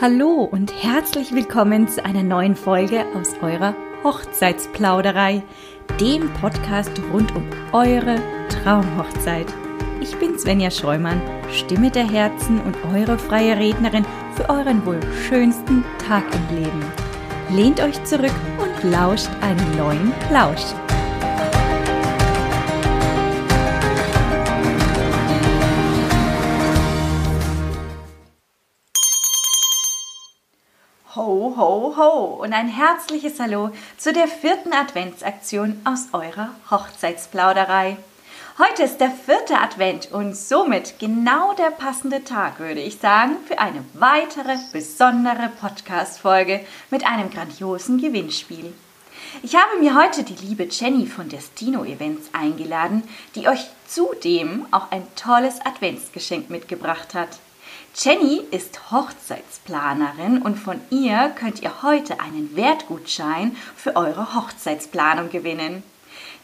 Hallo und herzlich willkommen zu einer neuen Folge aus eurer Hochzeitsplauderei, dem Podcast rund um eure Traumhochzeit. Ich bin Svenja Scheumann, Stimme der Herzen und eure freie Rednerin für euren wohl schönsten Tag im Leben. Lehnt euch zurück und lauscht einen neuen Plausch. Ho, ho, ho und ein herzliches Hallo zu der vierten Adventsaktion aus eurer Hochzeitsplauderei. Heute ist der vierte Advent und somit genau der passende Tag, würde ich sagen, für eine weitere besondere Podcast-Folge mit einem grandiosen Gewinnspiel. Ich habe mir heute die liebe Jenny von Destino Events eingeladen, die euch zudem auch ein tolles Adventsgeschenk mitgebracht hat. Jenny ist Hochzeitsplanerin und von ihr könnt ihr heute einen Wertgutschein für eure Hochzeitsplanung gewinnen.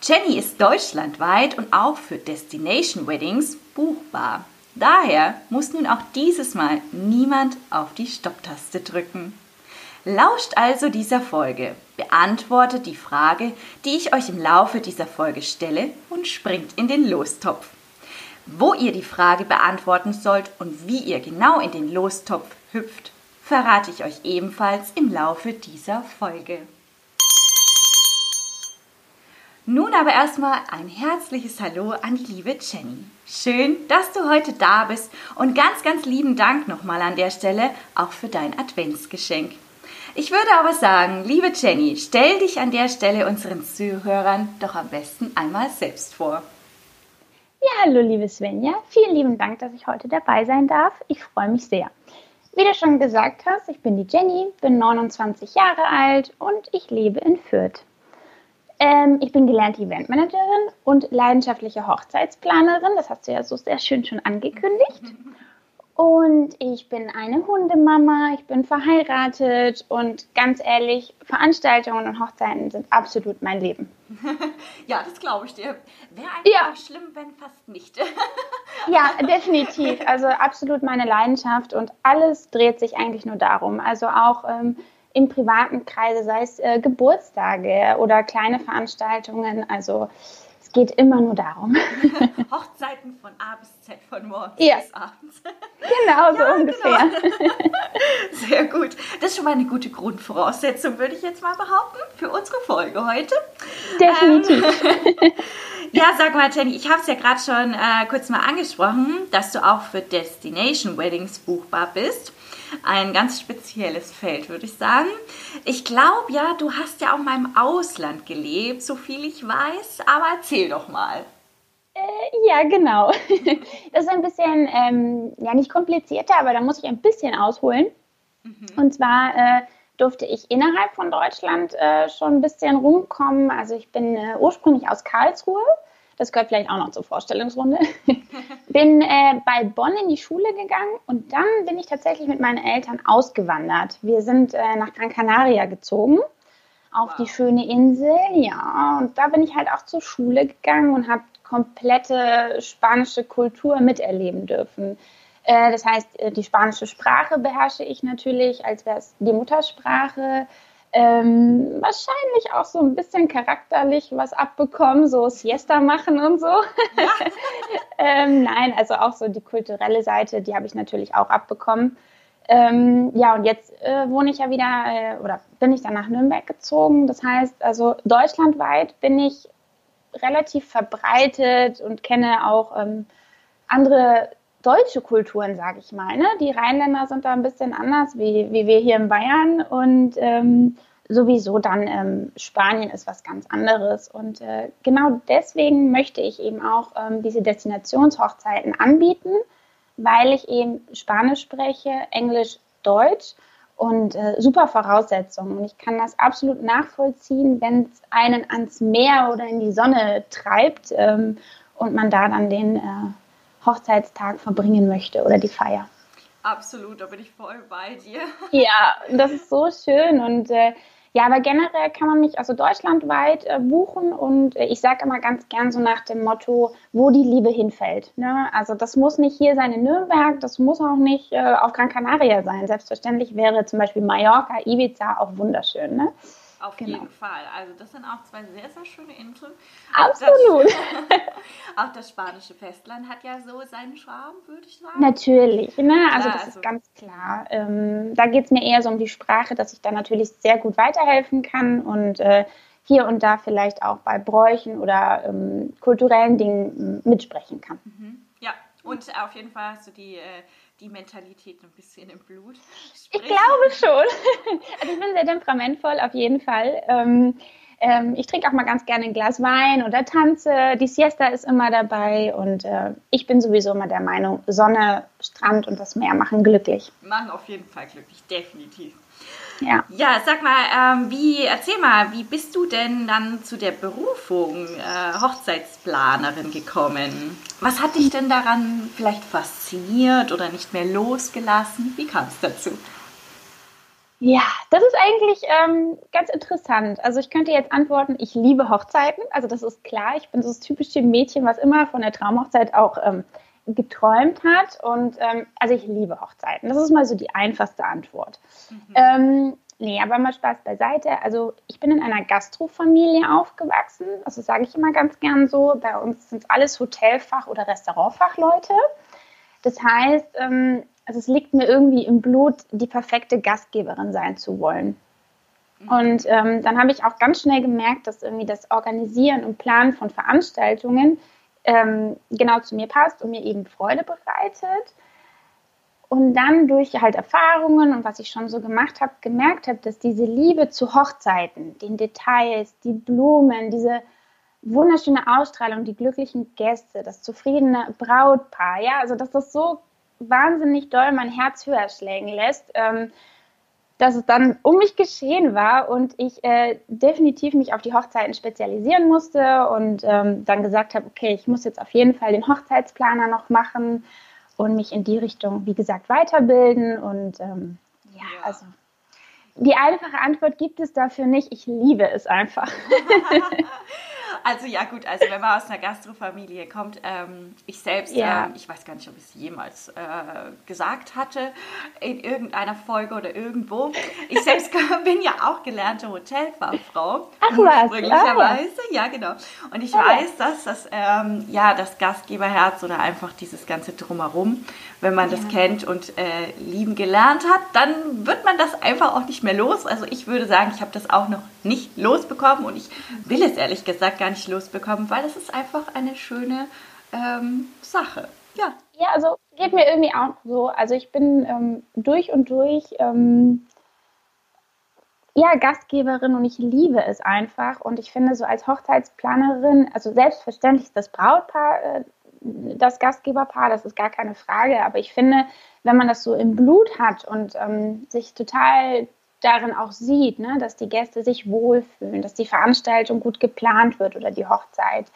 Jenny ist deutschlandweit und auch für Destination Weddings buchbar. Daher muss nun auch dieses Mal niemand auf die Stopptaste drücken. Lauscht also dieser Folge, beantwortet die Frage, die ich euch im Laufe dieser Folge stelle und springt in den Lostopf. Wo ihr die Frage beantworten sollt und wie ihr genau in den Lostopf hüpft, verrate ich euch ebenfalls im Laufe dieser Folge. Nun aber erstmal ein herzliches Hallo an die liebe Jenny. Schön, dass du heute da bist und ganz, ganz lieben Dank nochmal an der Stelle auch für dein Adventsgeschenk. Ich würde aber sagen, liebe Jenny, stell dich an der Stelle unseren Zuhörern doch am besten einmal selbst vor. Ja, hallo liebe Svenja. Vielen lieben Dank, dass ich heute dabei sein darf. Ich freue mich sehr. Wie du schon gesagt hast, ich bin die Jenny, bin 29 Jahre alt und ich lebe in Fürth. Ähm, ich bin gelernte Eventmanagerin und leidenschaftliche Hochzeitsplanerin. Das hast du ja so sehr schön schon angekündigt. Und ich bin eine Hundemama, ich bin verheiratet und ganz ehrlich, Veranstaltungen und Hochzeiten sind absolut mein Leben. ja, das glaube ich dir. Wäre eigentlich ja. auch schlimm, wenn fast nicht. ja, definitiv. Also absolut meine Leidenschaft und alles dreht sich eigentlich nur darum. Also auch ähm, im privaten Kreise, sei es äh, Geburtstage oder kleine Veranstaltungen. Also es geht immer nur darum. Hochzeiten von A bis Z, von morgens ja. bis abends. Genau, so ja, ungefähr. Genau. Sehr gut. Das ist schon mal eine gute Grundvoraussetzung, würde ich jetzt mal behaupten, für unsere Folge heute. Definitiv. Ähm, ja, sag mal, Jenny, ich habe es ja gerade schon äh, kurz mal angesprochen, dass du auch für Destination Weddings buchbar bist ein ganz spezielles Feld, würde ich sagen. Ich glaube ja, du hast ja auch mal im Ausland gelebt, so viel ich weiß, aber erzähl doch mal. Äh, ja, genau. Das ist ein bisschen, ähm, ja nicht komplizierter, aber da muss ich ein bisschen ausholen. Mhm. Und zwar äh, durfte ich innerhalb von Deutschland äh, schon ein bisschen rumkommen. Also ich bin äh, ursprünglich aus Karlsruhe das gehört vielleicht auch noch zur Vorstellungsrunde. bin äh, bei Bonn in die Schule gegangen und dann bin ich tatsächlich mit meinen Eltern ausgewandert. Wir sind äh, nach Gran Canaria gezogen, auf wow. die schöne Insel, ja. Und da bin ich halt auch zur Schule gegangen und habe komplette spanische Kultur miterleben dürfen. Äh, das heißt, äh, die spanische Sprache beherrsche ich natürlich, als wäre es die Muttersprache. Ähm, wahrscheinlich auch so ein bisschen charakterlich was abbekommen, so Siesta machen und so. Ja. ähm, nein, also auch so die kulturelle Seite, die habe ich natürlich auch abbekommen. Ähm, ja, und jetzt äh, wohne ich ja wieder äh, oder bin ich dann nach Nürnberg gezogen. Das heißt, also deutschlandweit bin ich relativ verbreitet und kenne auch ähm, andere deutsche Kulturen, sage ich mal. Ne? Die Rheinländer sind da ein bisschen anders wie, wie wir hier in Bayern und ähm, sowieso dann ähm, Spanien ist was ganz anderes. Und äh, genau deswegen möchte ich eben auch ähm, diese Destinationshochzeiten anbieten, weil ich eben Spanisch spreche, Englisch, Deutsch und äh, super Voraussetzungen. Und ich kann das absolut nachvollziehen, wenn es einen ans Meer oder in die Sonne treibt ähm, und man da dann den äh, Hochzeitstag verbringen möchte oder die Feier. Absolut, da bin ich voll bei dir. Ja, das ist so schön und äh, Ja, aber generell kann man mich also deutschlandweit äh, buchen und äh, ich sage immer ganz gern so nach dem Motto, wo die Liebe hinfällt. Ne? Also das muss nicht hier sein in Nürnberg, das muss auch nicht äh, auf Gran Canaria sein. Selbstverständlich wäre zum Beispiel Mallorca, Ibiza auch wunderschön. Ne? Auf genau. jeden Fall. Also das sind auch zwei sehr, sehr schöne Inseln. Absolut. Auch das, auch das, spanische Festland hat ja so seinen Charme, würde ich sagen. Natürlich, ne? also das also, ist ganz klar. Ähm, da geht es mir eher so um die Sprache, dass ich da natürlich sehr gut weiterhelfen kann und äh, hier und da vielleicht auch bei Bräuchen oder ähm, kulturellen Dingen mitsprechen kann. Mhm. Ja, und auf jeden Fall hast du die... Äh, die Mentalität ein bisschen im Blut. Sprich. Ich glaube schon. Also ich bin sehr temperamentvoll auf jeden Fall. Ähm, ähm, ich trinke auch mal ganz gerne ein Glas Wein oder tanze. Die Siesta ist immer dabei und äh, ich bin sowieso immer der Meinung, Sonne, Strand und das Meer machen glücklich. Machen auf jeden Fall glücklich, definitiv. Ja. Ja, sag mal, ähm, wie, erzähl mal, wie bist du denn dann zu der Berufung äh, Hochzeitsplanerin gekommen? Was hat dich denn daran vielleicht fasziniert oder nicht mehr losgelassen? Wie kam es dazu? Ja, das ist eigentlich ähm, ganz interessant. Also ich könnte jetzt antworten, ich liebe Hochzeiten. Also das ist klar. Ich bin so das typische Mädchen, was immer von der Traumhochzeit auch ähm, geträumt hat. Und ähm, also ich liebe Hochzeiten. Das ist mal so die einfachste Antwort. Mhm. Ähm, nee, aber mal Spaß beiseite. Also ich bin in einer Gastrofamilie aufgewachsen. Also sage ich immer ganz gern so. Bei uns sind alles Hotelfach- oder Restaurantfachleute. Das heißt, ähm, also es liegt mir irgendwie im Blut, die perfekte Gastgeberin sein zu wollen. Mhm. Und ähm, dann habe ich auch ganz schnell gemerkt, dass irgendwie das Organisieren und Planen von Veranstaltungen ähm, genau zu mir passt und mir eben Freude bereitet. Und dann durch halt Erfahrungen und was ich schon so gemacht habe, gemerkt habe, dass diese Liebe zu Hochzeiten, den Details, die Blumen, diese wunderschöne Ausstrahlung, die glücklichen Gäste, das zufriedene Brautpaar, ja, also dass das so wahnsinnig doll mein Herz höher schlägen lässt. Ähm, dass es dann um mich geschehen war und ich äh, definitiv mich auf die Hochzeiten spezialisieren musste und ähm, dann gesagt habe, okay, ich muss jetzt auf jeden Fall den Hochzeitsplaner noch machen und mich in die Richtung, wie gesagt, weiterbilden. Und ähm, ja, ja, also die einfache Antwort gibt es dafür nicht. Ich liebe es einfach. Also ja gut, also wenn man aus einer Gastrofamilie kommt, ähm, ich selbst, ja. ähm, ich weiß gar nicht, ob ich es jemals äh, gesagt hatte in irgendeiner Folge oder irgendwo. Ich selbst bin ja auch gelernte Hotelfachfrau. Ach was? Ursprünglicherweise, ah. ja genau. Und ich ah, weiß, dass das, ähm, ja, das Gastgeberherz oder einfach dieses ganze Drumherum, wenn man ja. das kennt und äh, lieben gelernt hat, dann wird man das einfach auch nicht mehr los. Also ich würde sagen, ich habe das auch noch nicht losbekommen und ich will es ehrlich gesagt gar nicht losbekommen, weil es ist einfach eine schöne ähm, Sache. Ja. Ja, also geht mir irgendwie auch so. Also ich bin ähm, durch und durch ähm, ja, Gastgeberin und ich liebe es einfach. Und ich finde so als Hochzeitsplanerin, also selbstverständlich ist das Brautpaar äh, das Gastgeberpaar, das ist gar keine Frage. Aber ich finde, wenn man das so im Blut hat und ähm, sich total darin auch sieht, ne, dass die Gäste sich wohlfühlen, dass die Veranstaltung gut geplant wird oder die Hochzeit,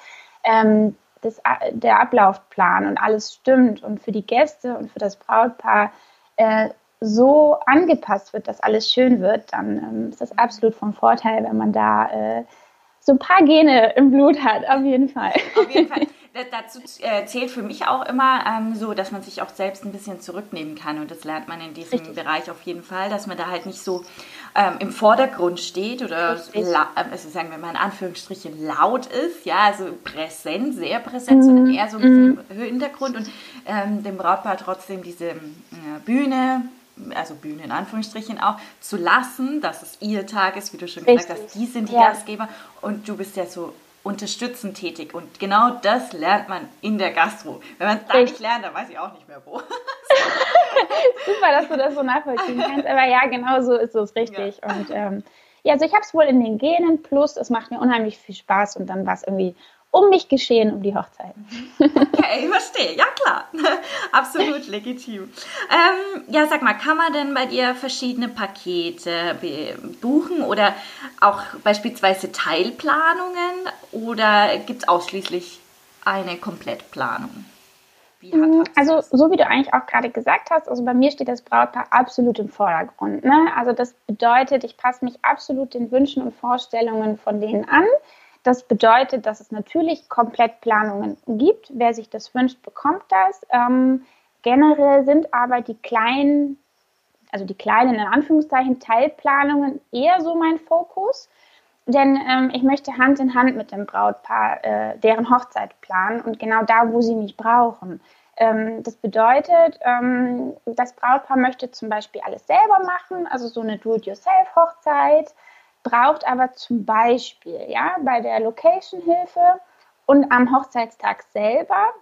ähm, das, der Ablaufplan und alles stimmt und für die Gäste und für das Brautpaar äh, so angepasst wird, dass alles schön wird, dann ähm, ist das absolut vom Vorteil, wenn man da äh, so ein paar Gene im Blut hat, auf jeden Fall. Auf jeden Fall dazu äh, zählt für mich auch immer ähm, so, dass man sich auch selbst ein bisschen zurücknehmen kann. Und das lernt man in diesem Richtig. Bereich auf jeden Fall, dass man da halt nicht so ähm, im Vordergrund steht oder ähm, also sagen wir mal in Anführungsstrichen laut ist, ja, also präsent, sehr präsent, mhm. sondern eher so ein bisschen mhm. im Hintergrund und ähm, dem Brautpaar trotzdem diese äh, Bühne also Bühne in Anführungsstrichen auch, zu lassen, dass es ihr Tag ist, wie du schon gesagt hast, die sind die ja. Gastgeber und du bist ja so unterstützend tätig. Und genau das lernt man in der Gastro. Wenn man es da nicht lernt, dann weiß ich auch nicht mehr wo. Super, dass du das so nachvollziehen kannst. Aber ja, genau so ist es richtig. Ja. Und ähm, ja, also ich habe es wohl in den Genen, plus es macht mir unheimlich viel Spaß und dann war es irgendwie um mich geschehen, um die Hochzeiten. Okay, verstehe. Ja, klar. Absolut legitim. Ähm, ja, sag mal, kann man denn bei dir verschiedene Pakete buchen oder auch beispielsweise Teilplanungen oder gibt es ausschließlich eine Komplettplanung? Mhm, also so wie du eigentlich auch gerade gesagt hast, also bei mir steht das Brautpaar absolut im Vordergrund. Ne? Also das bedeutet, ich passe mich absolut den Wünschen und Vorstellungen von denen an. Das bedeutet, dass es natürlich komplett Planungen gibt. Wer sich das wünscht, bekommt das. Ähm, generell sind aber die kleinen, also die kleinen in Anführungszeichen Teilplanungen eher so mein Fokus. Denn ähm, ich möchte Hand in Hand mit dem Brautpaar äh, deren Hochzeit planen und genau da, wo sie mich brauchen. Ähm, das bedeutet, ähm, das Brautpaar möchte zum Beispiel alles selber machen, also so eine Do-it-yourself-Hochzeit, braucht aber zum Beispiel ja, bei der Location-Hilfe und am Hochzeitstag selber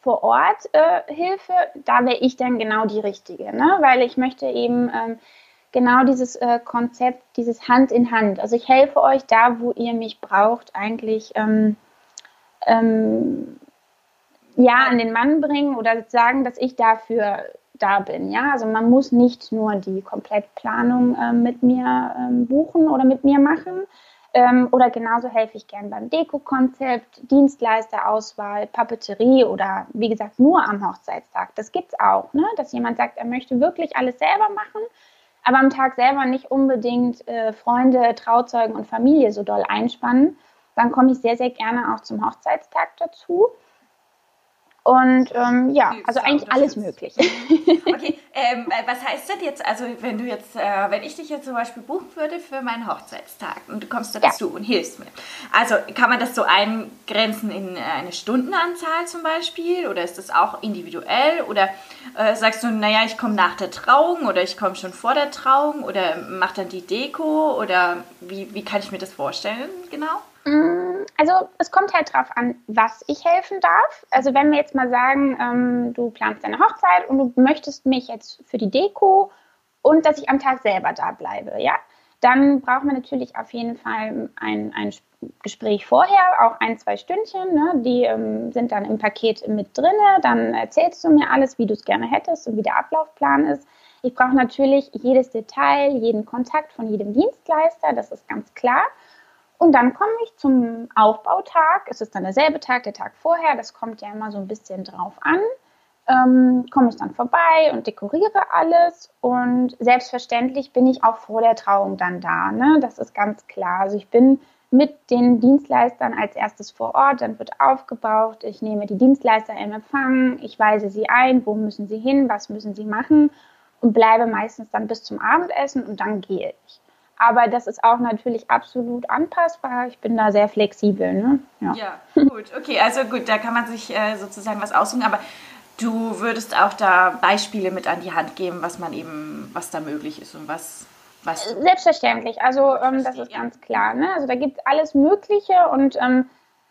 vor Ort äh, Hilfe, da wäre ich dann genau die Richtige, ne? weil ich möchte eben ähm, genau dieses äh, Konzept, dieses Hand in Hand. Also ich helfe euch da, wo ihr mich braucht, eigentlich ähm, ähm, ja an den Mann bringen oder sagen, dass ich dafür da bin. Ja, also man muss nicht nur die Komplettplanung äh, mit mir ähm, buchen oder mit mir machen. Ähm, oder genauso helfe ich gern beim Deko-Konzept, Dienstleisterauswahl, Papeterie oder wie gesagt nur am Hochzeitstag. Das gibt es auch, ne? dass jemand sagt, er möchte wirklich alles selber machen aber am Tag selber nicht unbedingt äh, Freunde, Trauzeugen und Familie so doll einspannen, dann komme ich sehr, sehr gerne auch zum Hochzeitstag dazu. Und ähm, ja, also eigentlich alles Mögliche. Okay, ähm, äh, was heißt das jetzt? Also wenn du jetzt, äh, wenn ich dich jetzt zum Beispiel buchen würde für meinen Hochzeitstag und du kommst dazu ja. und hilfst mir. Also kann man das so eingrenzen in eine Stundenanzahl zum Beispiel oder ist das auch individuell oder äh, sagst du, naja, ich komme nach der Trauung oder ich komme schon vor der Trauung oder mach dann die Deko oder wie, wie kann ich mir das vorstellen genau? Mm, also es kommt halt drauf an, was ich helfen darf. Also wenn wir jetzt mal sagen, ähm, du planst deine Hochzeit und du möchtest mich jetzt für die Deko und dass ich am Tag selber da bleibe, ja, dann brauchen wir natürlich auf jeden Fall ein, ein Gespräch vorher, auch ein, zwei Stündchen. Ne? Die ähm, sind dann im Paket mit drin. Dann erzählst du mir alles, wie du es gerne hättest und wie der Ablaufplan ist. Ich brauche natürlich jedes Detail, jeden Kontakt von jedem Dienstleister, das ist ganz klar. Und dann komme ich zum Aufbautag. Es ist dann derselbe Tag, der Tag vorher. Das kommt ja immer so ein bisschen drauf an. Ähm, komme ich dann vorbei und dekoriere alles. Und selbstverständlich bin ich auch vor der Trauung dann da. Ne? Das ist ganz klar. Also ich bin mit den Dienstleistern als erstes vor Ort, dann wird aufgebaut, ich nehme die Dienstleister in Empfang, ich weise sie ein, wo müssen sie hin, was müssen sie machen und bleibe meistens dann bis zum Abendessen und dann gehe ich. Aber das ist auch natürlich absolut anpassbar. Ich bin da sehr flexibel. Ne? Ja. ja. gut. Okay, also gut, da kann man sich äh, sozusagen was aussuchen. Aber du würdest auch da Beispiele mit an die Hand geben, was man eben, was da möglich ist und was. was Selbstverständlich. Also ähm, das ist ganz klar. Ne? Also da gibt es alles Mögliche und ähm,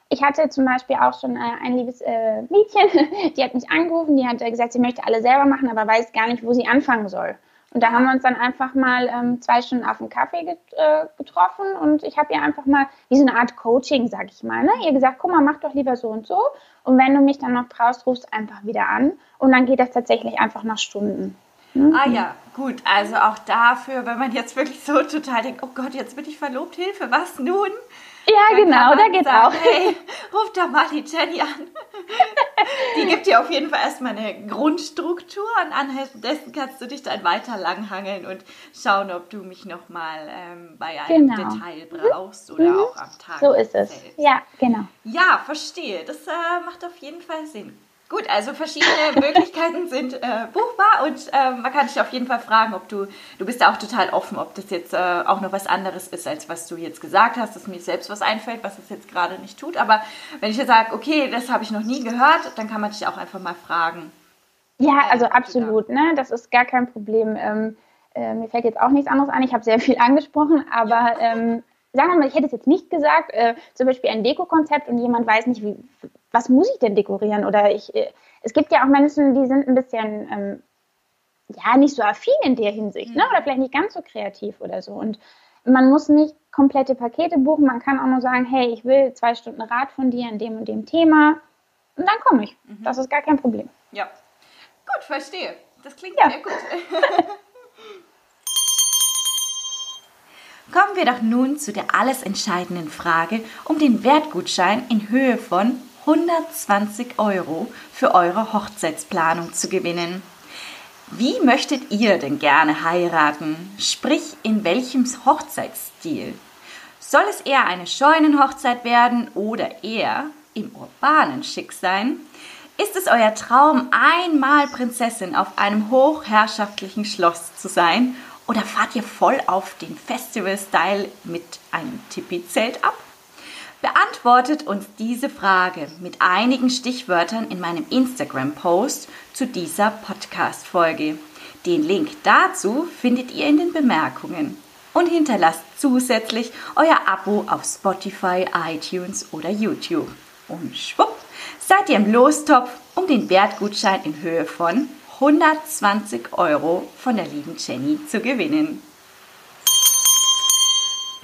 ich hatte zum Beispiel auch schon äh, ein liebes äh, Mädchen, die hat mich angerufen, die hat gesagt, sie möchte alle selber machen, aber weiß gar nicht, wo sie anfangen soll. Und da haben wir uns dann einfach mal ähm, zwei Stunden auf dem Kaffee get, äh, getroffen und ich habe ihr einfach mal wie so eine Art Coaching, sag ich mal, ne? ihr gesagt, guck mal, mach doch lieber so und so. Und wenn du mich dann noch brauchst, rufst einfach wieder an. Und dann geht das tatsächlich einfach nach Stunden. Mhm. Ah ja, gut. Also auch dafür, wenn man jetzt wirklich so total denkt, oh Gott, jetzt bin ich verlobt, Hilfe, was nun? Ja, genau, da geht's sagen, auch. Hey, ruf doch mal die Jenny an. die gibt dir auf jeden Fall erstmal eine Grundstruktur und anhand dessen kannst du dich dann weiter langhangeln und schauen, ob du mich nochmal ähm, bei einem genau. Detail brauchst mhm. oder mhm. auch am Tag. So ist es. Selbst. Ja, genau. Ja, verstehe. Das äh, macht auf jeden Fall Sinn. Gut, also verschiedene Möglichkeiten sind äh, buchbar und äh, man kann dich auf jeden Fall fragen, ob du, du bist ja auch total offen, ob das jetzt äh, auch noch was anderes ist, als was du jetzt gesagt hast, dass mir selbst was einfällt, was es jetzt gerade nicht tut. Aber wenn ich jetzt sage, okay, das habe ich noch nie gehört, dann kann man dich auch einfach mal fragen. Ja, also absolut, ne? das ist gar kein Problem. Ähm, äh, mir fällt jetzt auch nichts anderes ein. Ich habe sehr viel angesprochen, aber ähm, sagen wir mal, ich hätte es jetzt nicht gesagt, äh, zum Beispiel ein Dekokonzept und jemand weiß nicht, wie, was muss ich denn dekorieren? Oder ich, äh, es gibt ja auch Menschen, die sind ein bisschen, ähm, ja, nicht so affin in der Hinsicht, ne? mhm. ne? oder vielleicht nicht ganz so kreativ oder so. Und man muss nicht komplette Pakete buchen, man kann auch nur sagen, hey, ich will zwei Stunden Rat von dir in dem und dem Thema und dann komme ich. Mhm. Das ist gar kein Problem. Ja, gut, verstehe. Das klingt ja. sehr gut. Kommen wir doch nun zu der alles entscheidenden Frage um den Wertgutschein in Höhe von 120 Euro für eure Hochzeitsplanung zu gewinnen. Wie möchtet ihr denn gerne heiraten? Sprich, in welchem Hochzeitsstil? Soll es eher eine Scheunenhochzeit werden oder eher im urbanen Schick sein? Ist es euer Traum, einmal Prinzessin auf einem hochherrschaftlichen Schloss zu sein? Oder fahrt ihr voll auf den Festival-Style mit einem Tipi-Zelt ab? Beantwortet uns diese Frage mit einigen Stichwörtern in meinem Instagram-Post zu dieser Podcast-Folge. Den Link dazu findet ihr in den Bemerkungen. Und hinterlasst zusätzlich euer Abo auf Spotify, iTunes oder YouTube. Und schwupp, seid ihr im Lostopf um den Wertgutschein in Höhe von 120 Euro von der lieben Jenny zu gewinnen.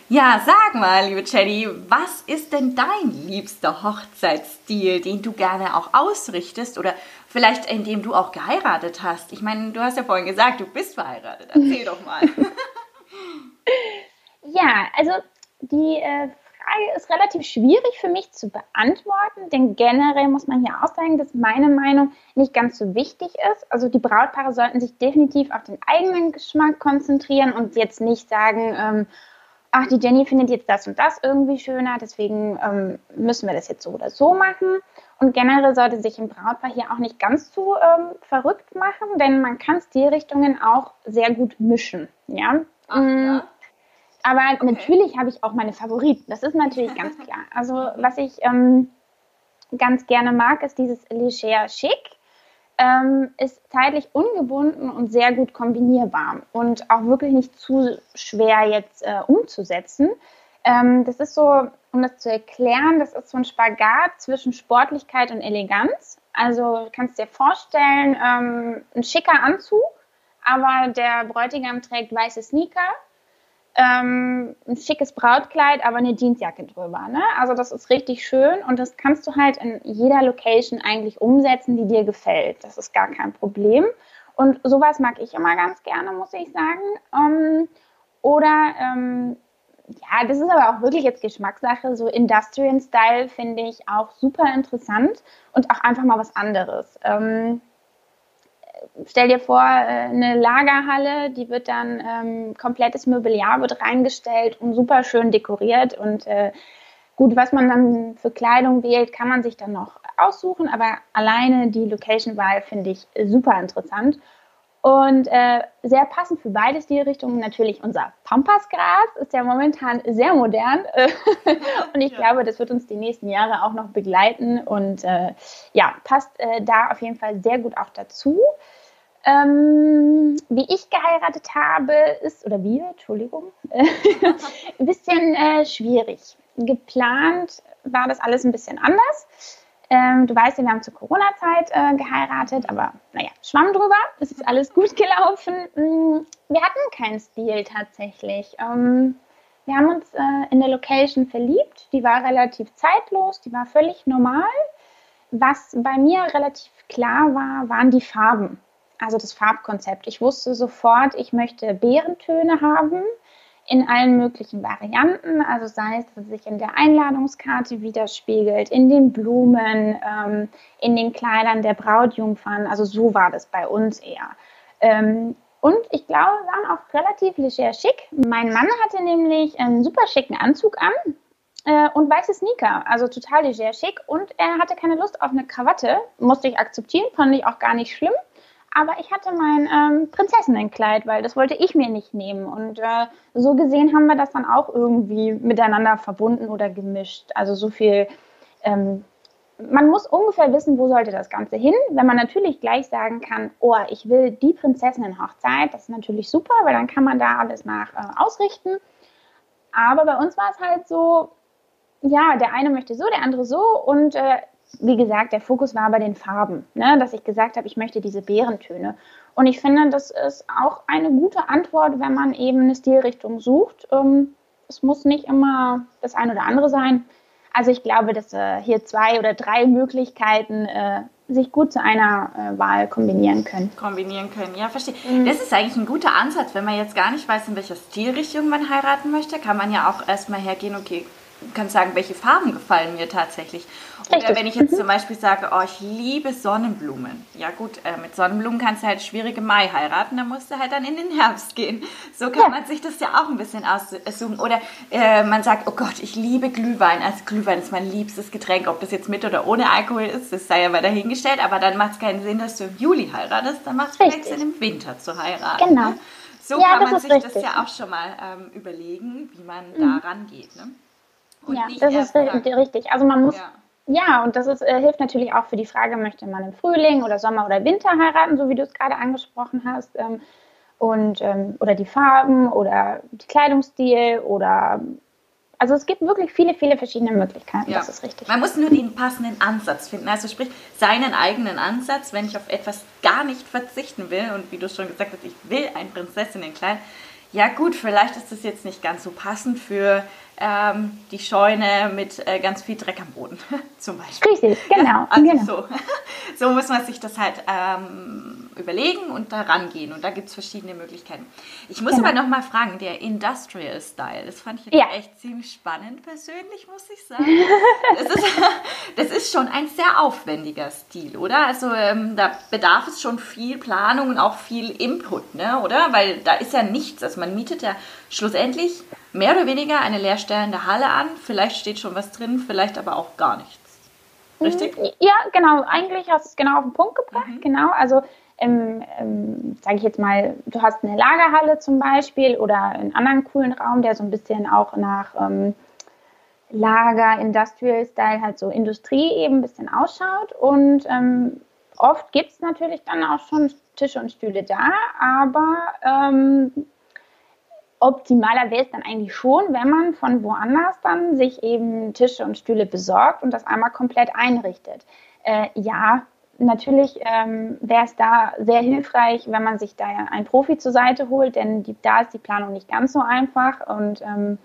Ja, sag mal, liebe Jenny, was ist denn dein liebster Hochzeitsstil, den du gerne auch ausrichtest oder vielleicht in dem du auch geheiratet hast? Ich meine, du hast ja vorhin gesagt, du bist verheiratet. Erzähl doch mal. ja, also die äh, Frage ist relativ schwierig für mich zu beantworten, denn generell muss man hier auch sagen, dass meine Meinung nicht ganz so wichtig ist. Also die Brautpaare sollten sich definitiv auf den eigenen Geschmack konzentrieren und jetzt nicht sagen, ähm, ach, die Jenny findet jetzt das und das irgendwie schöner, deswegen ähm, müssen wir das jetzt so oder so machen. Und generell sollte sich ein Brautpaar hier auch nicht ganz zu ähm, verrückt machen, denn man kann Stilrichtungen auch sehr gut mischen. Ja. Ach, mm, ja. Aber okay. natürlich habe ich auch meine Favoriten. Das ist natürlich ganz klar. Also was ich ähm, ganz gerne mag, ist dieses Leger Chic ähm, ist zeitlich ungebunden und sehr gut kombinierbar und auch wirklich nicht zu schwer jetzt äh, umzusetzen. Ähm, das ist so, um das zu erklären, das ist so ein Spagat zwischen Sportlichkeit und Eleganz. Also kannst dir vorstellen, ähm, ein schicker Anzug, aber der Bräutigam trägt weiße Sneaker ähm, ein schickes Brautkleid, aber eine Jeansjacke drüber. Ne? Also das ist richtig schön und das kannst du halt in jeder Location eigentlich umsetzen, die dir gefällt. Das ist gar kein Problem. Und sowas mag ich immer ganz gerne, muss ich sagen. Ähm, oder ähm, ja, das ist aber auch wirklich jetzt Geschmackssache. So Industrial Style finde ich auch super interessant und auch einfach mal was anderes. Ähm, stell dir vor, äh, eine Lagerhalle, die wird dann ähm, komplettes Mobiliar wird reingestellt und super schön dekoriert und äh, gut, was man dann für Kleidung wählt, kann man sich dann noch aussuchen, aber alleine die Location-Wahl finde ich super interessant. Und äh, sehr passend für beide Stilrichtungen natürlich unser Pampasgras, ist ja momentan sehr modern. und ich ja. glaube, das wird uns die nächsten Jahre auch noch begleiten und äh, ja, passt äh, da auf jeden Fall sehr gut auch dazu. Ähm, wie ich geheiratet habe, ist, oder wir, Entschuldigung, ein bisschen äh, schwierig. Geplant war das alles ein bisschen anders. Ähm, du weißt ja, wir haben zur Corona-Zeit äh, geheiratet, aber naja, schwamm drüber, es ist alles gut gelaufen. Mm, wir hatten keinen Stil tatsächlich. Ähm, wir haben uns äh, in der Location verliebt, die war relativ zeitlos, die war völlig normal. Was bei mir relativ klar war, waren die Farben also das Farbkonzept. Ich wusste sofort, ich möchte Beerentöne haben in allen möglichen Varianten, also sei es, dass es sich in der Einladungskarte widerspiegelt, in den Blumen, ähm, in den Kleidern der Brautjungfern, also so war das bei uns eher. Ähm, und ich glaube, wir waren auch relativ leger schick. Mein Mann hatte nämlich einen super schicken Anzug an äh, und weiße Sneaker, also total leger schick. Und er hatte keine Lust auf eine Krawatte, musste ich akzeptieren, fand ich auch gar nicht schlimm aber ich hatte mein ähm, Prinzessinnenkleid, weil das wollte ich mir nicht nehmen. Und äh, so gesehen haben wir das dann auch irgendwie miteinander verbunden oder gemischt. Also so viel. Ähm, man muss ungefähr wissen, wo sollte das Ganze hin. Wenn man natürlich gleich sagen kann, oh, ich will die Prinzessinnenhochzeit, das ist natürlich super, weil dann kann man da alles nach äh, ausrichten. Aber bei uns war es halt so, ja, der eine möchte so, der andere so und äh, wie gesagt, der Fokus war bei den Farben, ne? dass ich gesagt habe, ich möchte diese Bärentöne. Und ich finde, das ist auch eine gute Antwort, wenn man eben eine Stilrichtung sucht. Ähm, es muss nicht immer das eine oder andere sein. Also ich glaube, dass äh, hier zwei oder drei Möglichkeiten äh, sich gut zu einer äh, Wahl kombinieren können. Kombinieren können, ja, verstehe. Mhm. Das ist eigentlich ein guter Ansatz, wenn man jetzt gar nicht weiß, in welcher Stilrichtung man heiraten möchte, kann man ja auch erstmal hergehen, okay, kann sagen, welche Farben gefallen mir tatsächlich. Oder Richtig. wenn ich jetzt mhm. zum Beispiel sage, oh, ich liebe Sonnenblumen. Ja gut, äh, mit Sonnenblumen kannst du halt schwierig im Mai heiraten, dann musst du halt dann in den Herbst gehen. So kann ja. man sich das ja auch ein bisschen aussuchen. Oder äh, man sagt, oh Gott, ich liebe Glühwein. Also Glühwein ist mein liebstes Getränk. Ob das jetzt mit oder ohne Alkohol ist, das sei ja mal dahingestellt. Aber dann macht es keinen Sinn, dass du im Juli heiratest. Dann macht es vielleicht Sinn, im Winter zu heiraten. Genau. Ne? So ja, kann man sich richtig. das ja auch schon mal ähm, überlegen, wie man mhm. da rangeht. Ne? Und ja, das ist richtig. Also man muss, ja. ja und das ist, äh, hilft natürlich auch für die Frage, möchte man im Frühling oder Sommer oder Winter heiraten, so wie du es gerade angesprochen hast. Ähm, und, ähm, oder die Farben oder die Kleidungsstil oder also es gibt wirklich viele, viele verschiedene Möglichkeiten. Ja. Das ist richtig. Man muss nur den passenden Ansatz finden. Also sprich, seinen eigenen Ansatz, wenn ich auf etwas gar nicht verzichten will und wie du schon gesagt hast, ich will ein Prinzessinnenkleid. Ja gut, vielleicht ist das jetzt nicht ganz so passend für ähm, die Scheune mit äh, ganz viel Dreck am Boden, zum Beispiel. Richtig, genau. Also genau. So. so muss man sich das halt ähm, überlegen und da rangehen. Und da gibt es verschiedene Möglichkeiten. Ich muss genau. aber noch mal fragen, der Industrial Style, das fand ich ja. echt ziemlich spannend persönlich, muss ich sagen. Das ist, das ist schon ein sehr aufwendiger Stil, oder? Also ähm, da bedarf es schon viel Planung und auch viel Input, ne? oder? Weil da ist ja nichts. Also man mietet ja schlussendlich mehr oder weniger eine leerstellende Halle an. Vielleicht steht schon was drin, vielleicht aber auch gar nichts. Richtig? Mm, ja, genau. Eigentlich hast du es genau auf den Punkt gebracht. Mhm. Genau. Also, ähm, ähm, sage ich jetzt mal, du hast eine Lagerhalle zum Beispiel oder einen anderen coolen Raum, der so ein bisschen auch nach ähm, Lager, Industrial Style, halt so Industrie eben ein bisschen ausschaut. Und ähm, oft gibt es natürlich dann auch schon Tische und Stühle da, aber ähm, optimaler wäre es dann eigentlich schon, wenn man von woanders dann sich eben Tische und Stühle besorgt und das einmal komplett einrichtet. Äh, ja, natürlich ähm, wäre es da sehr hilfreich, wenn man sich da einen Profi zur Seite holt, denn die, da ist die Planung nicht ganz so einfach und ähm,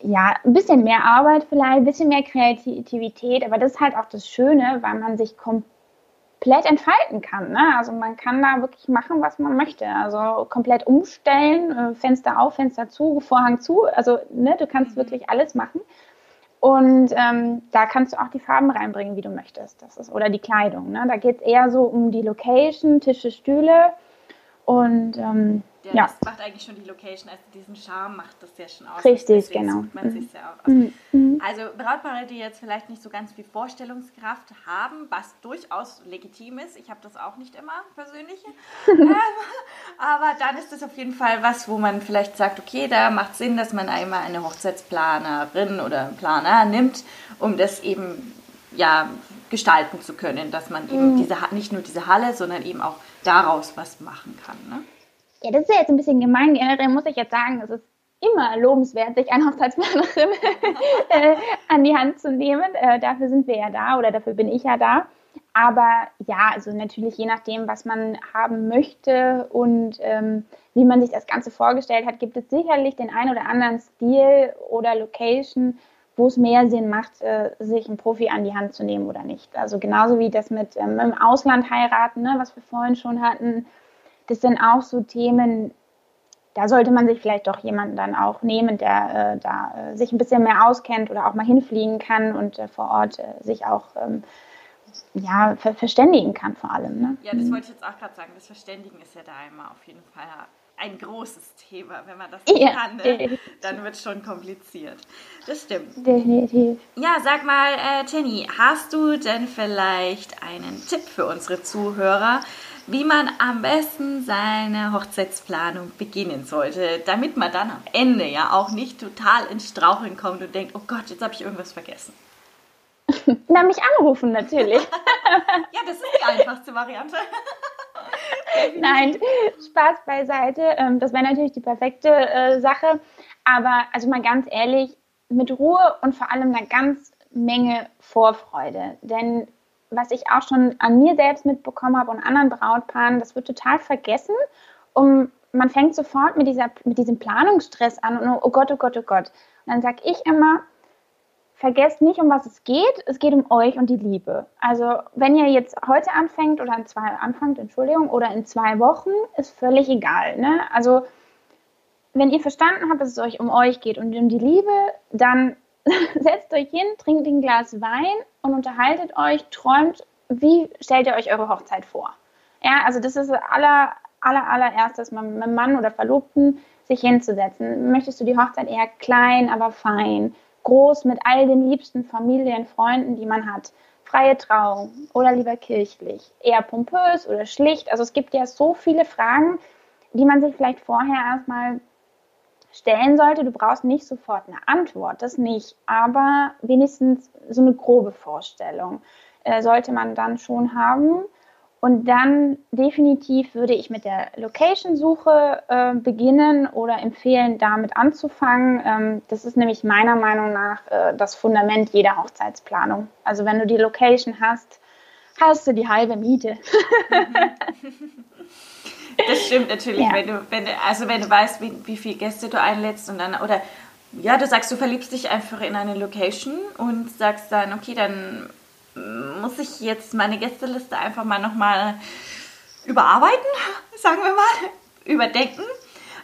ja, ein bisschen mehr Arbeit vielleicht, ein bisschen mehr Kreativität, aber das ist halt auch das Schöne, weil man sich komplett komplett entfalten kann. Ne? Also man kann da wirklich machen, was man möchte. Also komplett umstellen, äh, Fenster auf, Fenster zu, Vorhang zu. Also ne, du kannst mhm. wirklich alles machen. Und ähm, da kannst du auch die Farben reinbringen, wie du möchtest. Das ist, oder die Kleidung. Ne? Da geht es eher so um die Location, Tische, Stühle. Und ähm, ja, ja. das macht eigentlich schon die Location, also diesen Charme macht das ja schon aus. Richtig, genau. man mhm. ja auch aus. Mhm. mhm. Also Brautpaare, die jetzt vielleicht nicht so ganz viel Vorstellungskraft haben, was durchaus legitim ist, ich habe das auch nicht immer persönlich, ähm, aber dann ist das auf jeden Fall was, wo man vielleicht sagt, okay, da macht Sinn, dass man einmal eine Hochzeitsplanerin oder einen Planer nimmt, um das eben ja gestalten zu können, dass man eben mhm. diese nicht nur diese Halle, sondern eben auch daraus was machen kann. Ne? Ja, das ist ja jetzt ein bisschen gemein. Generell muss ich jetzt sagen, es ist immer lobenswert, sich eine Hochzeitsplanerin äh, an die Hand zu nehmen. Äh, dafür sind wir ja da oder dafür bin ich ja da. Aber ja, also natürlich je nachdem, was man haben möchte und ähm, wie man sich das Ganze vorgestellt hat, gibt es sicherlich den einen oder anderen Stil oder Location, wo es mehr Sinn macht, äh, sich einen Profi an die Hand zu nehmen oder nicht. Also genauso wie das mit ähm, im Ausland heiraten, ne, was wir vorhin schon hatten das sind auch so Themen, da sollte man sich vielleicht doch jemanden dann auch nehmen, der äh, da äh, sich ein bisschen mehr auskennt oder auch mal hinfliegen kann und äh, vor Ort äh, sich auch ähm, ja, ver verständigen kann vor allem. Ne? Ja, das wollte ich jetzt auch gerade sagen. Das Verständigen ist ja da immer auf jeden Fall ein großes Thema. Wenn man das nicht ja, kann, ne? dann wird es schon kompliziert. Das stimmt. Definitiv. Ja, sag mal, äh, Jenny, hast du denn vielleicht einen Tipp für unsere Zuhörer, wie man am besten seine Hochzeitsplanung beginnen sollte, damit man dann am Ende ja auch nicht total ins Straucheln kommt und denkt, oh Gott, jetzt habe ich irgendwas vergessen. Na, mich anrufen natürlich. ja, das ist die einfachste Variante. Nein, Spaß beiseite. Ähm, das wäre natürlich die perfekte äh, Sache. Aber also mal ganz ehrlich, mit Ruhe und vor allem einer ganz Menge Vorfreude. Denn was ich auch schon an mir selbst mitbekommen habe und anderen Brautpaaren, das wird total vergessen. Und man fängt sofort mit, dieser, mit diesem Planungsstress an und oh Gott, oh Gott, oh Gott. Und dann sage ich immer, vergesst nicht, um was es geht. Es geht um euch und die Liebe. Also wenn ihr jetzt heute anfängt oder in zwei anfangt, Entschuldigung, oder in zwei Wochen, ist völlig egal. Ne? Also wenn ihr verstanden habt, dass es euch um euch geht und um die Liebe, dann setzt euch hin, trinkt ein Glas Wein und unterhaltet euch, träumt, wie stellt ihr euch eure Hochzeit vor? Ja, also das ist aller, aller, allererstes mit einem Mann oder Verlobten sich hinzusetzen. Möchtest du die Hochzeit eher klein, aber fein, groß mit all den liebsten Familien, Freunden, die man hat? Freie Trauung oder lieber kirchlich? Eher pompös oder schlicht? Also es gibt ja so viele Fragen, die man sich vielleicht vorher erstmal stellen sollte. Du brauchst nicht sofort eine Antwort, das nicht, aber wenigstens so eine grobe Vorstellung äh, sollte man dann schon haben. Und dann definitiv würde ich mit der Location-Suche äh, beginnen oder empfehlen, damit anzufangen. Ähm, das ist nämlich meiner Meinung nach äh, das Fundament jeder Hochzeitsplanung. Also wenn du die Location hast, hast du die halbe Miete. Das stimmt natürlich, ja. wenn, du, wenn du, also wenn du weißt, wie, wie viele Gäste du einlädst und dann, oder ja, du sagst, du verliebst dich einfach in eine Location und sagst dann, okay, dann muss ich jetzt meine Gästeliste einfach mal nochmal überarbeiten, sagen wir mal, überdenken,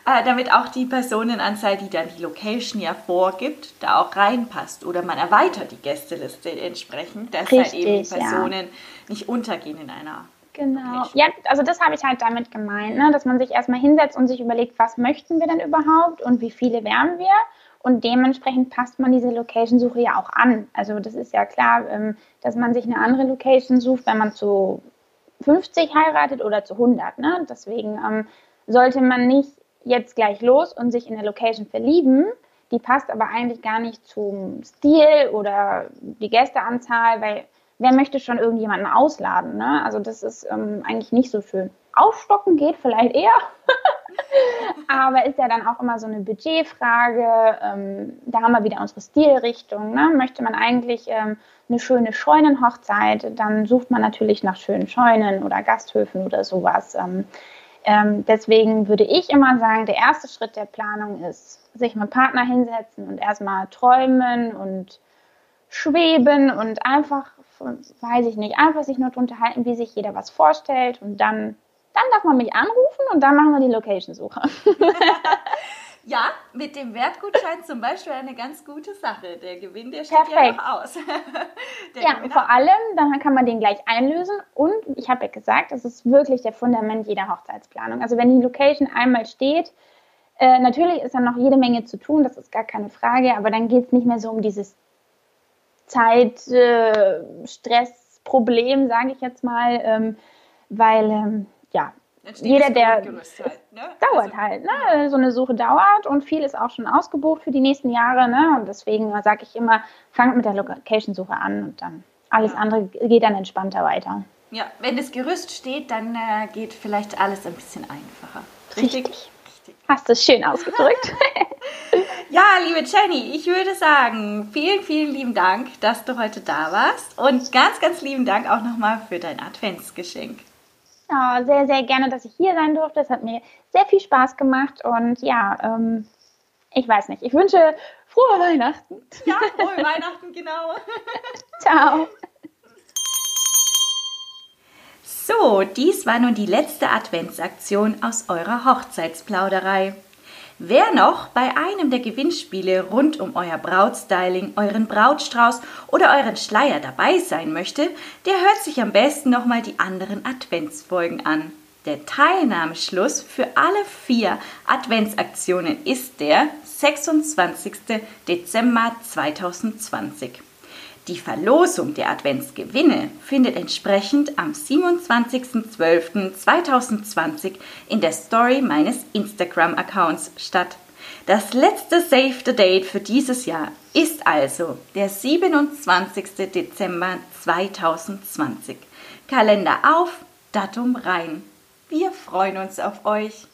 äh, damit auch die Personenanzahl, die dann die Location ja vorgibt, da auch reinpasst. Oder man erweitert die Gästeliste entsprechend, dass Richtig, halt eben Personen ja. nicht untergehen in einer Genau. Ja, also das habe ich halt damit gemeint, ne? dass man sich erstmal hinsetzt und sich überlegt, was möchten wir denn überhaupt und wie viele wären wir. Und dementsprechend passt man diese Location-Suche ja auch an. Also das ist ja klar, ähm, dass man sich eine andere Location sucht, wenn man zu 50 heiratet oder zu 100. Ne? Deswegen ähm, sollte man nicht jetzt gleich los und sich in eine Location verlieben. Die passt aber eigentlich gar nicht zum Stil oder die Gästeanzahl, weil wer möchte schon irgendjemanden ausladen? Ne? Also das ist ähm, eigentlich nicht so schön. Aufstocken geht vielleicht eher, aber ist ja dann auch immer so eine Budgetfrage. Ähm, da haben wir wieder unsere Stilrichtung. Ne? Möchte man eigentlich ähm, eine schöne Scheunenhochzeit, dann sucht man natürlich nach schönen Scheunen oder Gasthöfen oder sowas. Ähm, ähm, deswegen würde ich immer sagen, der erste Schritt der Planung ist, sich mit Partner hinsetzen und erstmal träumen und schweben und einfach, weiß ich nicht, einfach sich nur drunter halten, wie sich jeder was vorstellt und dann, dann darf man mich anrufen und dann machen wir die Location-Suche. ja, mit dem Wertgutschein zum Beispiel eine ganz gute Sache. Der Gewinn, der steht Perfekt. ja noch aus. ja, Gewinner. vor allem, dann kann man den gleich einlösen und ich habe ja gesagt, das ist wirklich der Fundament jeder Hochzeitsplanung. Also wenn die Location einmal steht, äh, natürlich ist dann noch jede Menge zu tun, das ist gar keine Frage, aber dann geht es nicht mehr so um dieses Zeit, äh, Stress, Problem, sage ich jetzt mal, ähm, weil ähm, ja, jeder, der halt, ne? dauert also, halt, ne? So eine Suche dauert und viel ist auch schon ausgebucht für die nächsten Jahre, ne? Und deswegen sage ich immer, fangt mit der Location-Suche an und dann alles ja. andere geht dann entspannter weiter. Ja, wenn das Gerüst steht, dann äh, geht vielleicht alles ein bisschen einfacher. Richtig? Richtig. Hast du es schön ausgedrückt. ja, liebe Jenny, ich würde sagen, vielen, vielen lieben Dank, dass du heute da warst und ganz, ganz lieben Dank auch nochmal für dein Adventsgeschenk. Ja, sehr, sehr gerne, dass ich hier sein durfte. Es hat mir sehr viel Spaß gemacht und ja, ähm, ich weiß nicht. Ich wünsche frohe Weihnachten. Ja, frohe Weihnachten, genau. Ciao. So, dies war nun die letzte Adventsaktion aus eurer Hochzeitsplauderei. Wer noch bei einem der Gewinnspiele rund um euer Brautstyling, euren Brautstrauß oder euren Schleier dabei sein möchte, der hört sich am besten nochmal die anderen Adventsfolgen an. Der Teilnahmeschluss für alle vier Adventsaktionen ist der 26. Dezember 2020. Die Verlosung der Adventsgewinne findet entsprechend am 27.12.2020 in der Story meines Instagram-Accounts statt. Das letzte Save the Date für dieses Jahr ist also der 27. Dezember 2020. Kalender auf, Datum rein. Wir freuen uns auf euch.